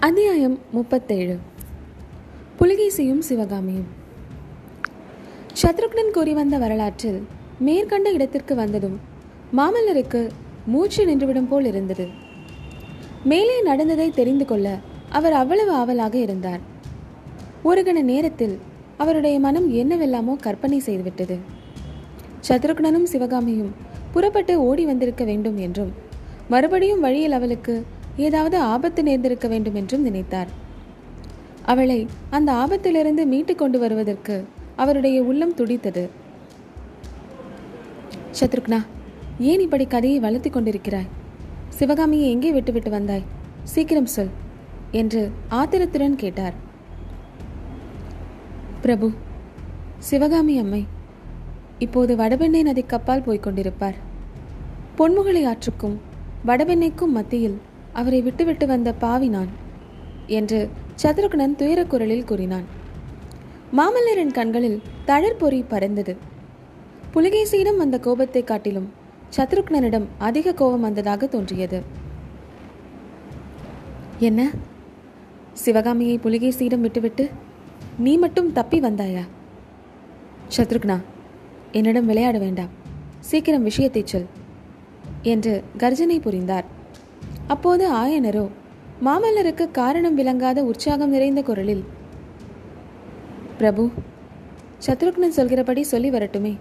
அத்தியாயம் முப்பத்தேழு. புலிகேசியும் சிவகாமியும். சத்ருக்னன் கூறி வந்த வரலாற்றில் மேற்கண்ட இடத்திற்கு வந்ததும் மாமல்லருக்கு மூச்சு நின்றுவிடும் போல் இருந்தது. மேலே நடந்ததை தெரிந்து கொள்ள அவர் அவ்வளவு ஆவலாக இருந்தார். ஒரு கண நேரத்தில் அவருடைய மனம் என்னவெல்லாமோ கற்பனை செய்துவிட்டது. சத்ருக்னனும் சிவகாமியும் புறப்பட்டு ஓடி வந்திருக்க வேண்டும் என்றும் மறுபடியும் வழியில் அவளுக்கு ஏதாவது ஆபத்து நேர்ந்திருக்க வேண்டும் என்றும் நினைத்தார். அவளை அந்த ஆபத்திலிருந்து மீட்டு கொண்டு வருவதற்கு அவருடைய உள்ளம் துடித்தது. சத்ருக்னா ஏன் இப்படி கதையை வளர்த்தி கொண்டிருக்கிறாய்? சிவகாமியை எங்கே விட்டுவிட்டு வந்தாய்? சீக்கிரம் சொல் என்று ஆத்திரத்துடன் கேட்டார். பிரபு சிவகாமி அம்மை இப்போது வடபெண்ணை நதிக்கப்பால் போய்க் கொண்டிருப்பார். பொன்முகளை ஆற்றுக்கும் வடபெண்ணைக்கும் மத்தியில் அவரை விட்டுவிட்டு வந்த பாவி நான் என்று சதுரகுணன் துயரக்குரலில் கூறினான். மாமல்லரின் கண்களில் தழற்பொறி பறந்தது. புலிகேசியிடம் வந்த கோபத்தை காட்டிலும் சத்ருக்னனிடம் அதிக கோபம் வந்ததாக தோன்றியது. என்ன? சிவகாமியை புலிகேசியிடம் விட்டுவிட்டு நீ மட்டும் தப்பி வந்தாயா? சத்ருக்னா என்னிடம் விளையாட வேண்டாம். சீக்கிரம் விஷயத்தை சொல் என்று கர்ஜனை புரிந்தார். அப்போது ஆயனரோ மாமல்லருக்கு காரணம் விளங்காத உற்சாகம் நிறைந்த குரலில் பிரபு சத்ருக்னன் சொல்கிறபடி சொல்லி வரட்டுமே.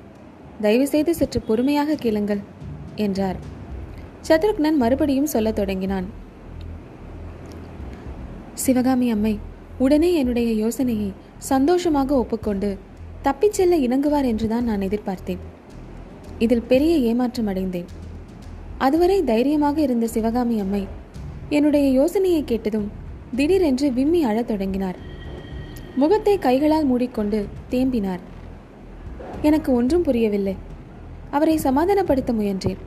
தயவுசெய்து சற்று பொறுமையாக கேளுங்கள் என்றார். சத்ருக்னன் மறுபடியும் சொல்லத் தொடங்கினான். சிவகாமி அம்மை உடனே என்னுடைய யோசனையை சந்தோஷமாக ஒப்புக்கொண்டு தப்பிச் செல்ல இணங்குவார் என்றுதான் நான் எதிர்பார்த்தேன். இதில் பெரிய ஏமாற்றம் அடைந்தேன். அதுவரை தைரியமாக இருந்த சிவகாமி அம்மை என்னுடைய யோசனையை கேட்டதும் திடீரென்று விம்மி அழத் தொடங்கினார். முகத்தை கைகளால் மூடிக்கொண்டு தேம்பினார். எனக்கு ஒன்றும் புரியவில்லை. அவரை சமாதானப்படுத்த முயன்றேன்.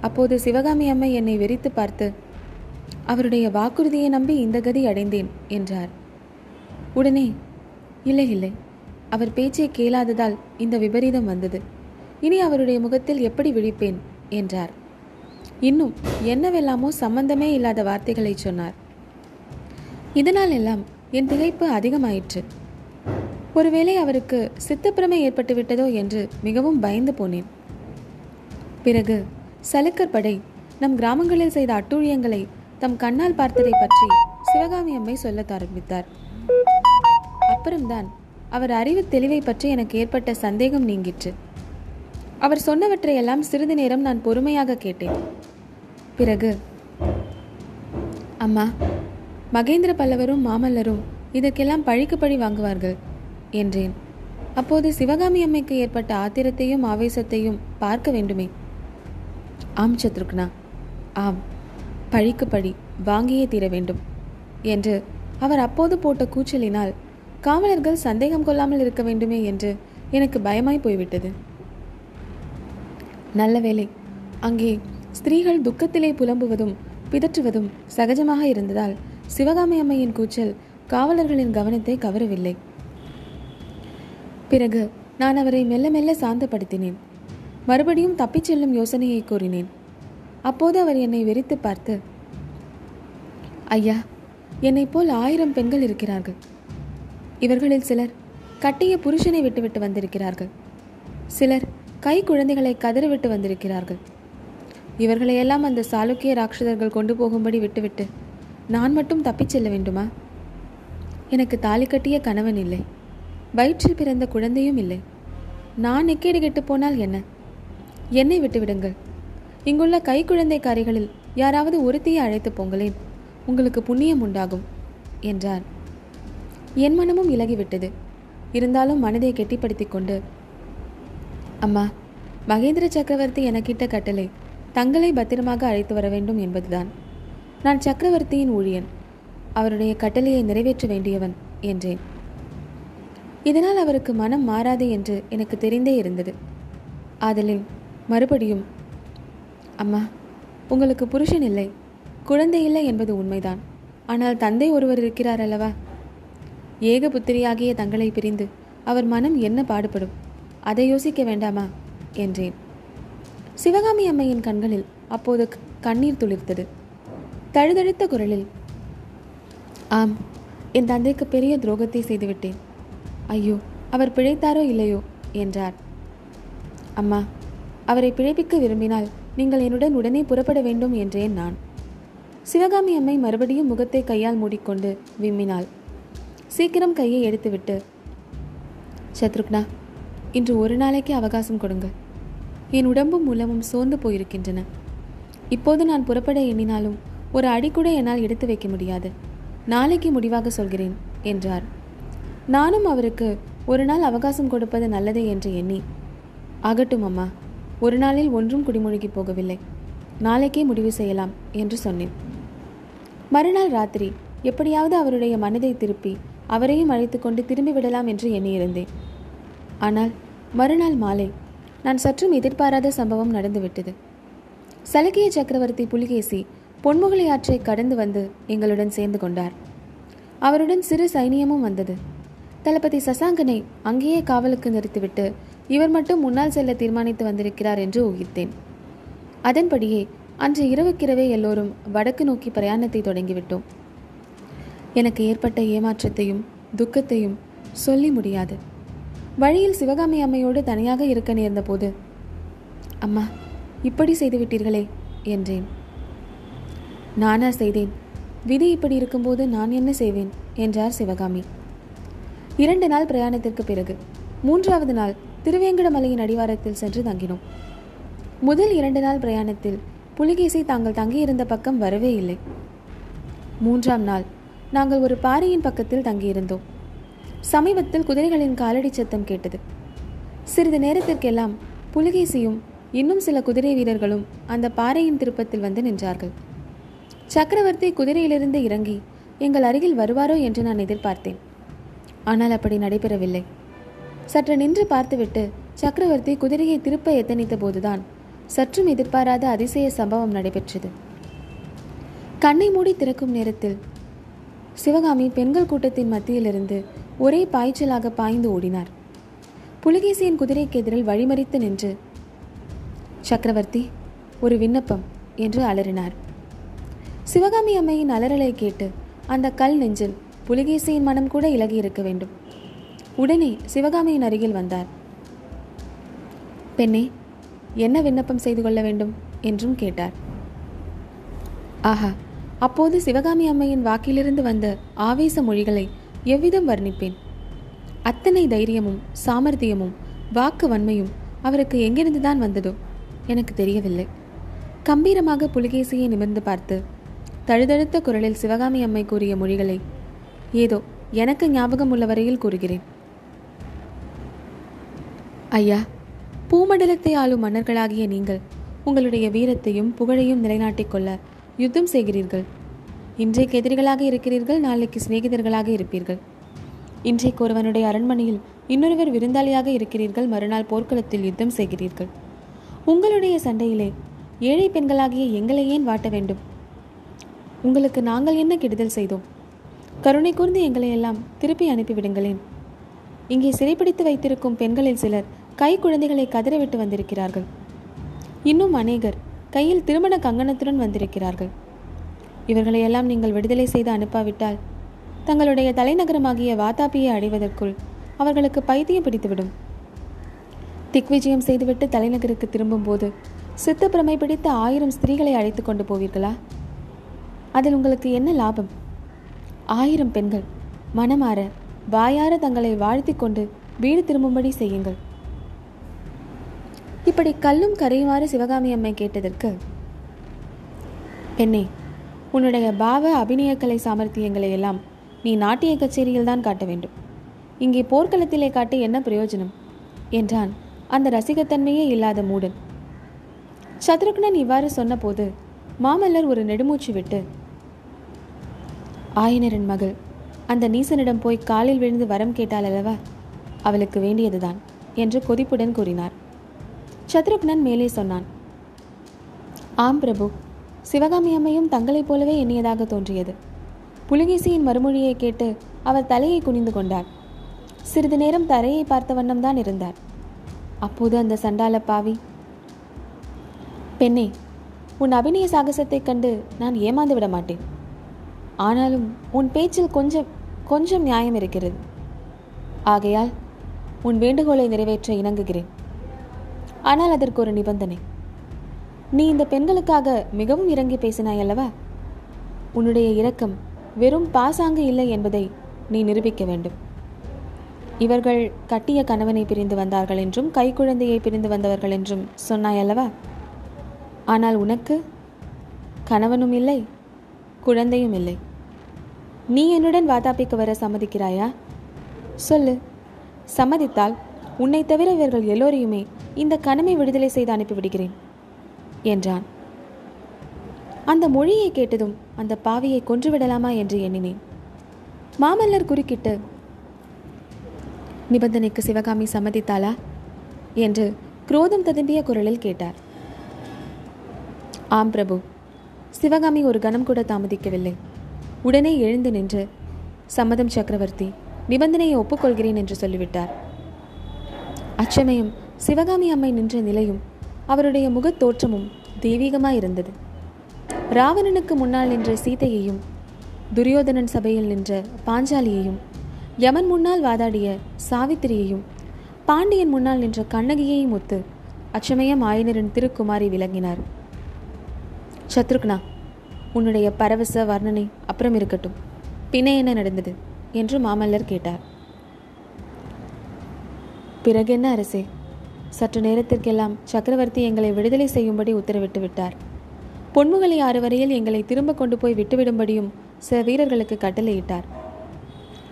அப்போது சிவகாமி அம்மை என்னை வெறித்து பார்த்து அவருடைய வாக்குறுதியை நம்பி இந்த கதி அடைந்தேன் என்றார். உடனே இல்லை இல்லை. அவர் பேச்சை கேளாததால் இந்த விபரீதம் வந்தது. இனி அவருடைய முகத்தில் எப்படி விழிப்பேன்? என்றார். இன்னும் என்னவெல்லாமோ சம்பந்தமே இல்லாத வார்த்தைகளை சொன்னார். இதனால் எல்லாம் என் திகைப்பு அதிகமாயிற்று. ஒருவேளை அவருக்கு சித்தப்பிரமை ஏற்பட்டு விட்டதோ என்று மிகவும் பயந்து போனேன். பிறகு சலுக்கர் படை நம் கிராமங்களில் செய்த அட்டூழியங்களை தம் கண்ணால் பார்த்ததை பற்றி சிவகாமி அம்மை சொல்ல ஆரம்பித்தார். அப்புறம்தான் அவர் அறிவு தெளிவை பற்றி எனக்கு ஏற்பட்ட சந்தேகம் நீங்கிற்று. அவர் சொன்னவற்றையெல்லாம் சிறிது நேரம் நான் பொறுமையாக கேட்டேன். பிறகு அம்மா மகேந்திர பல்லவரும் மாமல்லரும் இதற்கெல்லாம் பழிக்கு பழி வாங்குவார்கள் என்றேன். அப்போது சிவகாமி அம்மைக்கு ஏற்பட்ட ஆத்திரத்தையும் ஆவேசத்தையும் பார்க்க வேண்டுமே. ஆம் சத்ருக்னா ஆம் பழிக்கு பழி வாங்கியே தீர வேண்டும் என்று அவர் அப்போது போட்ட கூச்சலினால் காவலர்கள் சந்தேகம் கொள்ளாமல் இருக்க வேண்டுமே என்று எனக்கு பயமாய் போய்விட்டது. நல்ல வேலை அங்கே ஸ்திரீகள் துக்கத்திலே புலம்புவதும் பிதற்றுவதும் சகஜமாக இருந்ததால் சிவகாமி அம்மையின் கூச்சல் காவலர்களின் கவனத்தை கவரவில்லை. பிறகு நான் அவரை மெல்ல மெல்ல சாந்தப்படுத்தினேன். மறுபடியும் தப்பிச் செல்லும் யோசனையை கூறினேன். அப்போது அவர் என்னை வெறித்து பார்த்து ஐயா என்னைப் போல் ஆயிரம் பெண்கள் இருக்கிறார்கள். இவர்களில் சிலர் கட்டிய புருஷனை விட்டுவிட்டு வந்திருக்கிறார்கள். சிலர் கை குழந்தைகளை கதறிவிட்டு வந்திருக்கிறார்கள். இவர்களையெல்லாம் அந்த சாளுக்கிய ராட்சதர்கள் கொண்டு போகும்படி விட்டுவிட்டு நான் மட்டும் தப்பிச் செல்ல வேண்டுமா? எனக்கு தாலி கட்டிய கணவன் இல்லை வயிற்றில் பிறந்த குழந்தையும் இல்லை. நான் நெக்கேடு கெட்டு போனால் என்ன? என்னை விட்டுவிடுங்கள். இங்குள்ள கை குழந்தைக்காரிகளில் யாராவது ஒருத்தியை அழைத்து போங்களேன் உங்களுக்கு புண்ணியம் உண்டாகும் என்றார். என் மனமும் இலகிவிட்டது. இருந்தாலும் மனதை கெட்டிப்படுத்தி கொண்டு அம்மா மகேந்திர சக்கரவர்த்தி எனக்கிட்ட கட்டளை தங்களை பத்திரமாக அழைத்து வர வேண்டும் என்பதுதான். நான் சக்கரவர்த்தியின் ஊழியன். அவருடைய கட்டளையை நிறைவேற்ற வேண்டியவன் என்றேன். இதனால் அவருக்கு மனம் மாறாது என்று எனக்கு தெரிந்தே இருந்தது. ஆதலின் மறுபடியும் அம்மா உங்களுக்கு புருஷன் இல்லை குழந்தை இல்லை என்பது உண்மைதான். ஆனால் தந்தை ஒருவர் இருக்கிறார் அல்லவா? ஏக புத்திரியாகிய தங்களை பிரிந்து அவர் மனம் என்ன பாடுபடும்? அதை யோசிக்க வேண்டாமா? என்றேன். சிவகாமி அம்மையின் கண்களில் அப்போது கண்ணீர் துளிர்த்தது. தழுதழுத்த குரலில் ஆம் என் தந்தைக்கு பெரிய துரோகத்தை செய்துவிட்டேன். ஐயோ அவர் பிழைத்தாரோ இல்லையோ? என்றார். அம்மா அவரை பிழைப்பிக்க விரும்பினால் நீங்கள் என்னுடன் உடனே புறப்பட வேண்டும் என்றேன் நான். சிவகாமி அம்மை மறுபடியும் முகத்தை கையால் மூடிக்கொண்டு விம்மினாள். சீக்கிரம் கையை எடுத்துவிட்டு சத்ருக்னா இன்று ஒரு நாளைக்கு அவகாசம் கொடுங்கள் என் உடம்பும் மூலமும் சோர்ந்து போயிருக்கின்றன. இப்போது நான் புறப்பட எண்ணினாலும் ஒரு அடி கூட என்னால் எடுத்து வைக்க முடியாது. நாளைக்கு முடிவாக சொல்கிறேன் என்றார். நானும் அவருக்கு ஒரு நாள் அவகாசம் கொடுப்பது நல்லதே என்று எண்ணி ஆகட்டும் அம்மா ஒரு நாளில் ஒன்றும் குடிமொழிக்கு போகவில்லை. நாளைக்கே முடிவு செய்யலாம் என்று சொன்னேன். மறுநாள் ராத்திரி எப்படியாவது அவருடைய மனதை திருப்பி அவரையும் அழைத்து கொண்டு திரும்பி விடலாம் என்று எண்ணியிருந்தேன். ஆனால் மறுநாள் மாலை நான் சற்றும் எதிர்பாராத சம்பவம் நடந்துவிட்டது. சலுகைய சக்கரவர்த்தி புலிகேசி பொன்முகலை ஆற்றை கடந்து வந்து எங்களுடன் சேர்ந்து கொண்டார். அவருடன் சிறு சைனியமும் வந்தது. தளபதி சசாங்கனை அங்கேயே காவலுக்கு நிறுத்திவிட்டு இவர் மட்டும் முன்னால் செல்ல தீர்மானித்து வந்திருக்கிறார் என்று ஊகித்தேன். அதன்படியே அன்று இரவுக்கிரவே எல்லோரும் வடக்கு நோக்கி பிரயாணத்தை தொடங்கிவிட்டோம். எனக்கு ஏற்பட்ட ஏமாற்றத்தையும் துக்கத்தையும் சொல்லி முடியாது. வழியில் சிவகாமி அம்மையோடு தனியாக இருக்க நேர்ந்தபோது அம்மா இப்படி செய்துவிட்டீர்களே என்றேன். நானா செய்தேன். விதி இப்படி இருக்கும்போது நான் என்ன செய்வேன்? என்றார் சிவகாமி. இரண்டு நாள் பிரயாணத்திற்கு பிறகு மூன்றாவது நாள் திருவேங்கடமலையின் அடிவாரத்தில் சென்று தங்கினோம். முதல் இரண்டு நாள் பிரயாணத்தில் புலிகேசி தாங்கள் தங்கியிருந்த பக்கம் வரவே இல்லை. மூன்றாம் நாள் நாங்கள் ஒரு பாறையின் பக்கத்தில் தங்கியிருந்தோம். சமீபத்தில் குதிரைகளின் காலடி சத்தம் கேட்டது. சிறிது நேரத்திற்கெல்லாம் புலிகேசியும் இன்னும் சில குதிரை வீரர்களும் அந்த பாறையின் திருப்பத்தில் வந்து நின்றார்கள். சக்கரவர்த்தி குதிரையிலிருந்து இறங்கி எங்கள் அருகில் வருவாரோ? என்று நான் எதிர்பார்த்தேன். ஆனால் அப்படி நடைபெறவில்லை. சற்று நின்று பார்த்துவிட்டு சக்கரவர்த்தி குதிரையை திருப்ப எத்தனித்த போதுதான் சற்றும் எதிர்பாராத அதிசய சம்பவம் நடைபெற்றது. கண்ணை மூடி திறக்கும் நேரத்தில் சிவகாமி பெண்கள் கூட்டத்தின் மத்தியிலிருந்து ஒரே பாய்ச்சலாக பாய்ந்து ஓடினார். புலிகேசியின் குதிரைக்கு எதிரில் வழிமறித்து நின்று சக்கரவர்த்தி ஒரு விண்ணப்பம் என்று அலறினார். சிவகாமி அம்மையின் அலறலை கேட்டு அந்த கல் நெஞ்சில் புலிகேசியின் மனம் கூட இலகி இருக்க வேண்டும். உடனே சிவகாமியின் அருகில் வந்தார். பெண்ணே என்ன விண்ணப்பம் செய்து கொள்ள வேண்டும்? என்றும் கேட்டார். ஆஹா அப்போது சிவகாமி அம்மையின் வாக்கிலிருந்து வந்த ஆவேச மொழிகளை எவ்விதம் வர்ணிப்பேன்? அத்தனை தைரியமும் சாமர்த்தியமும் வாக்கு வன்மையும் அவருக்கு எங்கிருந்துதான் வந்ததோ எனக்கு தெரியவில்லை. கம்பீரமாக புலிகேசியை நிமிர்ந்து பார்த்து தழுதழுத்த குரலில் சிவகாமி அம்மை கூறிய மொழிகளை ஏதோ எனக்கு ஞாபகம் உள்ள வரையில் கூறுகிறேன். ஐயா பூமண்டலத்தை ஆளும் மன்னர்களாகிய நீங்கள் உங்களுடைய வீரத்தையும் புகழையும் நிலைநாட்டிக் கொள்ள யுத்தம் செய்கிறீர்கள். இன்றைக்கு எதிரிகளாக இருக்கிறீர்கள் நாளைக்கு சிநேகிதர்களாக இருப்பீர்கள். இன்றைக்கு ஒருவனுடைய அரண்மனையில் இன்னொருவர் விருந்தாளியாக இருக்கிறீர்கள் மறுநாள் போர்க்களத்தில் யுத்தம் செய்கிறீர்கள். உங்களுடைய சண்டையிலே ஏழை பெண்களாகிய எங்களை ஏன் வாட்ட வேண்டும்? உங்களுக்கு நாங்கள் என்ன கெடுதல் செய்தோம்? கருணை கூர்ந்து எங்களை எல்லாம் திருப்பி அனுப்பிவிடுங்களேன். இங்கே சிறைப்பிடித்து வைத்திருக்கும் பெண்களில் சிலர் கை குழந்தைகளை கதறவிட்டு வந்திருக்கிறார்கள். இன்னும் அநேகர் கையில் திருமண கங்கணத்துடன் வந்திருக்கிறார்கள். இவர்களையெல்லாம் நீங்கள் விடுதலை செய்து அனுப்பாவிட்டால் தங்களுடைய தலைநகரமாகிய வாதாபியை அடைவதற்குள் அவர்களுக்கு பைத்தியம் பிடித்துவிடும். திக்விஜயம் செய்துவிட்டு தலைநகருக்கு திரும்பும்போது சித்தப்பிரமை பிடித்த ஆயிரம் ஸ்திரீகளை அழைத்து கொண்டு போவீர்களா? அதில் உங்களுக்கு என்ன லாபம்? ஆயிரம் பெண்கள் மனமாற வாயார தங்களை வாழ்த்தி கொண்டு வீடு திரும்பும்படி செய்யுங்கள். இப்படி கல்லும் கரையுமாறு சிவகாமி அம்மை கேட்டதற்கு பெண்ணே உன்னுடைய பாவ அபிநயக்கலை சாமர்த்தியங்களை எல்லாம் நீ நாட்டிய கச்சேரியில் தான் காட்ட வேண்டும். இங்கே போர்க்களத்திலே காட்ட என்ன பிரயோஜனம்? என்றான் அந்த ரசிகத்தன்மையே இல்லாத மூடன். சத்ருக்னன் இவ்வாறு சொன்னபோது மாமல்லர் ஒரு நெடுமூச்சு விட்டு ஆயனரின் மகள் அந்த நீசனிடம் போய் காலில் விழுந்து வரம் கேட்டாள் அல்லவா? அவளுக்கு வேண்டியதுதான் என்று கொதிப்புடன் கூறினார். சத்ருக்னன் மேலே சொன்னான் ஆம் பிரபு. சிவகாமி அம்மையும் தங்களைப் போலவே எண்ணியதாக தோன்றியது. புலிகேசியின் மறுமொழியை கேட்டு அவர் தலையை குனிந்து கொண்டார். சிறிது நேரம் தரையை பார்த்த வண்ணம்தான் இருந்தார். அப்போது அந்த சண்டால பாவி பெண்ணே உன் அபிநய சாகசத்தைக் கண்டு நான் ஏமாந்து விட மாட்டேன். ஆனாலும் உன் பேச்சில் கொஞ்சம் கொஞ்சம் நியாயம் இருக்கிறது. ஆகையால் உன் வேண்டுகோளை நிறைவேற்ற இணங்குகிறேன். ஆனால் அதற்கு ஒரு நிபந்தனை. நீ இந்த பெண்களுக்காக மிகவும் இறங்கி பேசினாய் அல்லவா? உன்னுடைய இரக்கம் வெறும் பாசாங்கு இல்லை என்பதை நீ நிரூபிக்க வேண்டும். இவர்கள் கட்டிய கணவனை பிரிந்து வந்தார்கள் என்றும் கைக்குழந்தையை பிரிந்து வந்தவர்கள் என்றும் சொன்னாய் அல்லவா? ஆனால் உனக்கு கணவனும் இல்லை குழந்தையும் இல்லை. நீ என்னுடன் வாதாபிக்கு வர சம்மதிக்கிறாயா? சொல்லு. சம்மதித்தால் உன்னை தவிர இவர்கள் எல்லோரையுமே இந்த கணமை விடுதலை செய்து அனுப்பிவிடுகிறேன் என்றான். அந்த மொழியை கேட்டதும் அந்த பாவியை கொன்றுவிடலாமா என்று எண்ணினேன். மாமல்லர் குறுக்கிட்டு நிபந்தனைக்கு சிவகாமி சம்மதித்தாளா? என்று குரோதம் ததும்பிய குரலில் கேட்டார். ஆம் பிரபு சிவகாமி ஒரு கணம் கூட தாமதிக்கவில்லை. உடனே எழுந்து நின்று சம்மதம் சக்கரவர்த்தி நிபந்தனையை ஒப்புக்கொள்கிறேன் என்று சொல்லிவிட்டார். அச்சமயம் சிவகாமி அம்மை நின்ற நிலையும் அவருடைய முகத் தோற்றமும் தெய்வீகமாயிருந்தது. ராவணனுக்கு முன்னால் நின்ற சீதையையும் துரியோதனன் சபையில் நின்ற பாஞ்சாலியையும் யமன் முன்னால் வாதாடிய சாவித்திரியையும் பாண்டியன் முன்னால் நின்ற கண்ணகியையும் ஒத்து அச்சமயம் ஆயனரின் திருக்குமாரி விளங்கினார். சத்ருக்னா உன்னுடைய பரவச வர்ணனை அப்புறம் இருக்கட்டும். பின்ன என்ன நடந்தது? என்று மாமல்லர் கேட்டார். பிறகென்ன அரசே? சற்று நேரத்திற்கெல்லாம் சக்கரவர்த்தி எங்களை விடுதலை செய்யும்படி உத்தரவிட்டு விட்டார். பொன்முகலை ஆறு வரையில் எங்களை திரும்ப கொண்டு போய் விட்டுவிடும்படியும் சில வீரர்களுக்கு கட்டளையிட்டார்.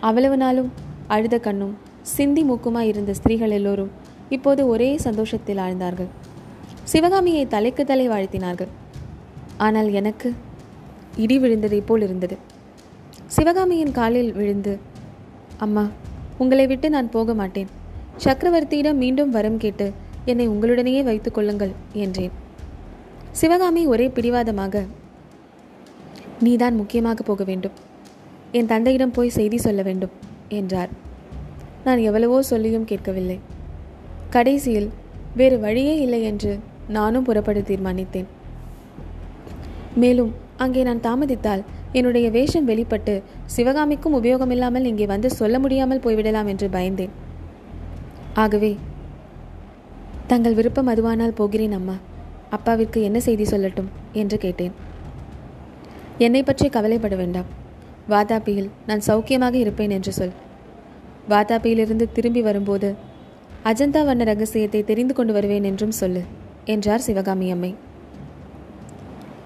அவ்வளவு நாளும் அழுத கண்ணும் சிந்தி மூக்குமாய் இருந்த ஸ்திரீகள் எல்லோரும் இப்போது ஒரே சந்தோஷத்தில் ஆழ்ந்தார்கள். சிவகாமியை தலைக்கு தலை வாழ்த்தினார்கள். ஆனால் எனக்கு இடி விழுந்ததை போல் இருந்தது. சிவகாமியின் காலில் விழுந்து அம்மா உங்களை விட்டு நான் போக மாட்டேன். சக்கரவர்த்தியிடம் மீண்டும் வரம் கேட்டு என்னை உங்களுடனேயே வைத்துக் கொள்ளுங்கள் என்றேன். சிவகாமி ஒரே பிடிவாதமாக நீதான் முக்கியமாக போக வேண்டும். என் தந்தையிடம் போய் செய்தி சொல்ல வேண்டும் என்றார். நான் எவ்வளவோ சொல்லியும் கேட்கவில்லை. கடைசியில் வேறு வழியே இல்லை என்று நானும் புறப்பட தீர்மானித்தேன். மேலும் அங்கே நான் தாமதித்தால் என்னுடைய வேஷம் வெளிப்பட்டு சிவகாமிக்கும் உபயோகமில்லாமல் இங்கே வந்து சொல்ல முடியாமல் போய்விடலாம் என்று பயந்தேன். ஆகவே தங்கள் விருப்பம் அதுவானால் போகிறேன் அம்மா. அப்பாவிற்கு என்ன செய்தி சொல்லட்டும்? என்று கேட்டேன். என்னை பற்றி கவலைப்பட வேண்டாம். வாதாபியில் நான் சௌக்கியமாக இருப்பேன் என்று சொல். வாதாபியிலிருந்து திரும்பி வரும்போது அஜந்தா வண்ண ரகசியத்தை தெரிந்து கொண்டு வருவேன் என்றும் சொல்லு என்றார் சிவகாமி அம்மை.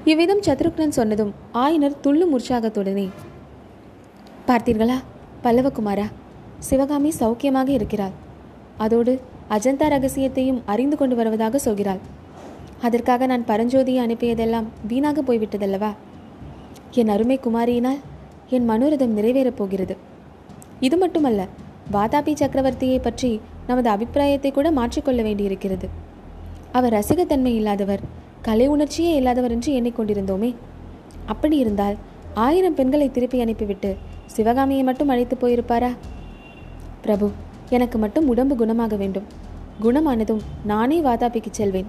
இவ்விதம் சத்ருக்னன் சொன்னதும் ஆயினர் துள்ளும் உற்சாகத்துடனே பார்த்தீர்களா பல்லவகுமாரா சிவகாமி சௌக்கியமாக இருக்கிறாள். அதோடு அஜந்தா ரகசியத்தையும் அறிந்து கொண்டு வருவதாக சொல்கிறாள். அதற்காக நான் பரஞ்சோதியை அனுப்பியதெல்லாம் வீணாக போய்விட்டதல்லவா? என் அருமை குமாரியினால் என் மனோரதம் நிறைவேறப் போகிறது. இது மட்டுமல்ல வாதாபி சக்கரவர்த்தியை பற்றி நமது அபிப்பிராயத்தை கூட மாற்றிக்கொள்ள வேண்டியிருக்கிறது. அவர் ரசிகத்தன்மை இல்லாதவர் கலை உணர்ச்சியே இல்லாதவர் என்று எண்ணிக்கொண்டிருந்தோமே அப்படி இருந்தால் ஆயிரம் பெண்களை திருப்பி அனுப்பிவிட்டு சிவகாமியை மட்டும் அழைத்து போயிருப்பாரா? பிரபு எனக்கு மட்டும் உடம்பு குணமாக வேண்டும். குணமானதும் நானே வாதாபிக்கு செல்வேன்.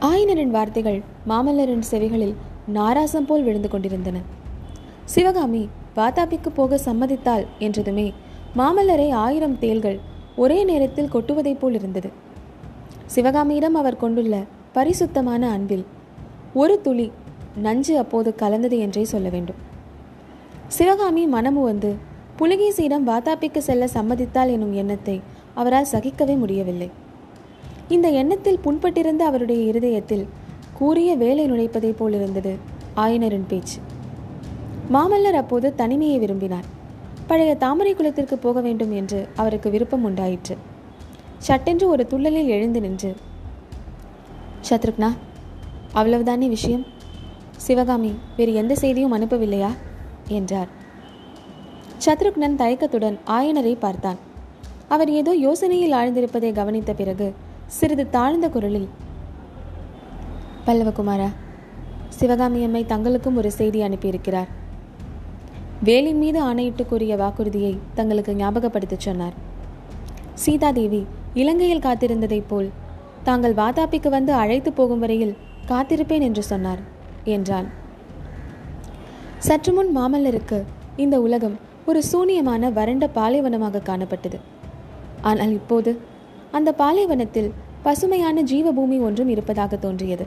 ஆயனரின் வார்த்தைகள் மாமல்லரின் செவிகளில் நாராசம் போல் விழுந்து கொண்டிருந்தன. சிவகாமி வாதாபிக்கு போக சம்மதித்தாள் என்றதுமே மாமல்லரை ஆயிரம் தேள்கள் ஒரே நேரத்தில் கொட்டுவதைப் போல் இருந்தது. சிவகாமியிடம் அவர் கொண்டுள்ள பரிசுத்தமான அன்பில் ஒரு துளி நஞ்சு அப்போது கலந்தது என்றே சொல்ல வேண்டும். சிவகாமி மனமு வந்து புலிகேசியிடம் வாதாபிக்கு செல்ல சம்மதித்தாள் எனும் எண்ணத்தை அவரால் சகிக்கவே முடியவில்லை. இந்த எண்ணத்தில் புண்பட்டிருந்த அவருடைய இருதயத்தில் கூறிய வேலை நுழைப்பதைப் போலிருந்தது ஆயனரின் பேச்சு. மாமல்லர் அப்போது தனிமையை விரும்பினார். பழைய தாமரை குளத்திற்கு போக வேண்டும் என்று அவருக்கு விருப்பம் உண்டாயிற்று. சட்டென்று ஒரு துள்ளலில் எழுந்து நின்று சத்ருக்னா அவ்வளவுதானே விஷயம்? சிவகாமி வேறு எந்த செய்தியும் அனுப்பவில்லையா? என்றார். சத்ருக்னன் தயக்கத்துடன் ஆயனரை பார்த்தான். அவர் ஏதோ யோசனையில் ஆழ்ந்திருப்பதை கவனித்த பிறகு சிறிது தாழ்ந்த குரலில் பல்லவகுமாரா சிவகாமி அம்மை தங்களுக்கும் ஒரு செய்தி அனுப்பியிருக்கிறார். வேலின் மீது ஆணையிட்டு கூறிய வாக்குறுதியை தங்களுக்கு ஞாபகப்படுத்தச் சொன்னார். சீதாதேவி இலங்கையில் காத்திருந்ததைப் போல் தாங்கள் வாதாபிக்கு வந்து அழைத்து போகும் வரையில் காத்திருப்பேன் என்று சொன்னார் என்றான். சற்று முன் மாமல்லருக்கு இந்த உலகம் ஒரு சூனியமான வறண்ட பாலைவனமாக காணப்பட்டது. ஆனால் இப்போது அந்த பாலைவனத்தில் பசுமையான ஜீவபூமி ஒன்றும் இருப்பதாக தோன்றியது.